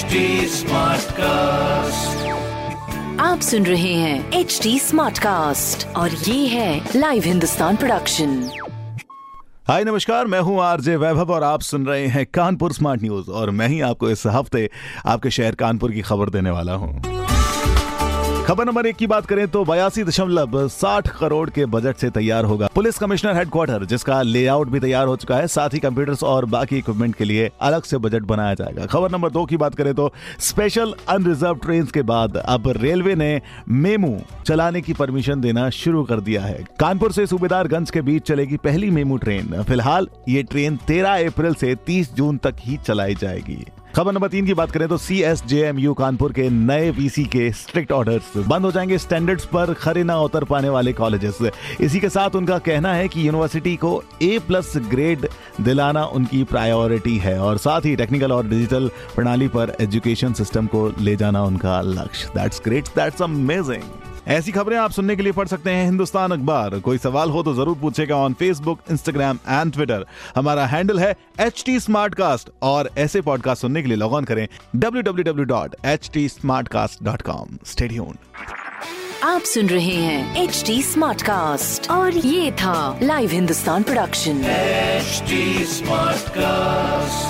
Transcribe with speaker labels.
Speaker 1: HD cast
Speaker 2: आप सुन रहे हैं एच डी स्मार्ट कास्ट और ये है लाइव हिंदुस्तान प्रोडक्शन
Speaker 3: हाय नमस्कार मैं हूँ आरजे वैभव और आप सुन रहे हैं कानपुर स्मार्ट न्यूज़ और मैं ही आपको इस हफ़्ते आपके शहर कानपुर की खबर देने वाला हूँ। खबर नंबर एक की बात करें तो बयासी दशमलव साठ करोड़ के बजट से तैयार होगा पुलिस कमिश्नर हेडक्वार्टर, जिसका लेआउट भी तैयार हो चुका है, साथ ही कंप्यूटर्स और बाकी इक्विपमेंट के लिए अलग से बजट बनाया जाएगा। खबर नंबर दो की बात करें तो स्पेशल अनरिजर्व ट्रेन के बाद अब रेलवे ने मेमू चलाने की परमिशन देना शुरू कर दिया है। कानपुर से सूबेदारगंज के बीच चलेगी पहली मेमू ट्रेन। फ़िलहाल ये ट्रेन तेरह अप्रैल से तीस जून तक ही चलाई जाएगी। खबर नंबर तीन की बात करें तो C S J M U Kanpur के नए वीसी के स्ट्रिक्ट ऑर्डर्स बंद हो जाएँगे स्टैंडर्ड्स पर खरे ना उतर पाने वाले कॉलेजेस इसी के साथ उनका कहना है कि यूनिवर्सिटी को ए प्लस ग्रेड दिलाना उनकी प्रायोरिटी है और साथ ही टेक्निकल और डिजिटल प्रणाली पर एजुकेशन सिस्टम को ले जाना उनका लक्ष्य। दैट्स ग्रेट दैट्स अमेजिंग ऐसी खबरें आप सुनने के लिए पढ़ सकते हैं हिंदुस्तान अखबार। कोई सवाल हो तो ज़रूर पूछेगा on Facebook Instagram and Twitter हमारा हैंडल है एच टी और ऐसे पॉडकास्ट सुनने के लिए लॉग ऑन करें www.htsmartcast.com स्टे ट्यून्ड
Speaker 2: आप सुन रहे हैं एच टी स्मार्ट कास्ट और ये था live Hindustan production
Speaker 1: HD Smartcast.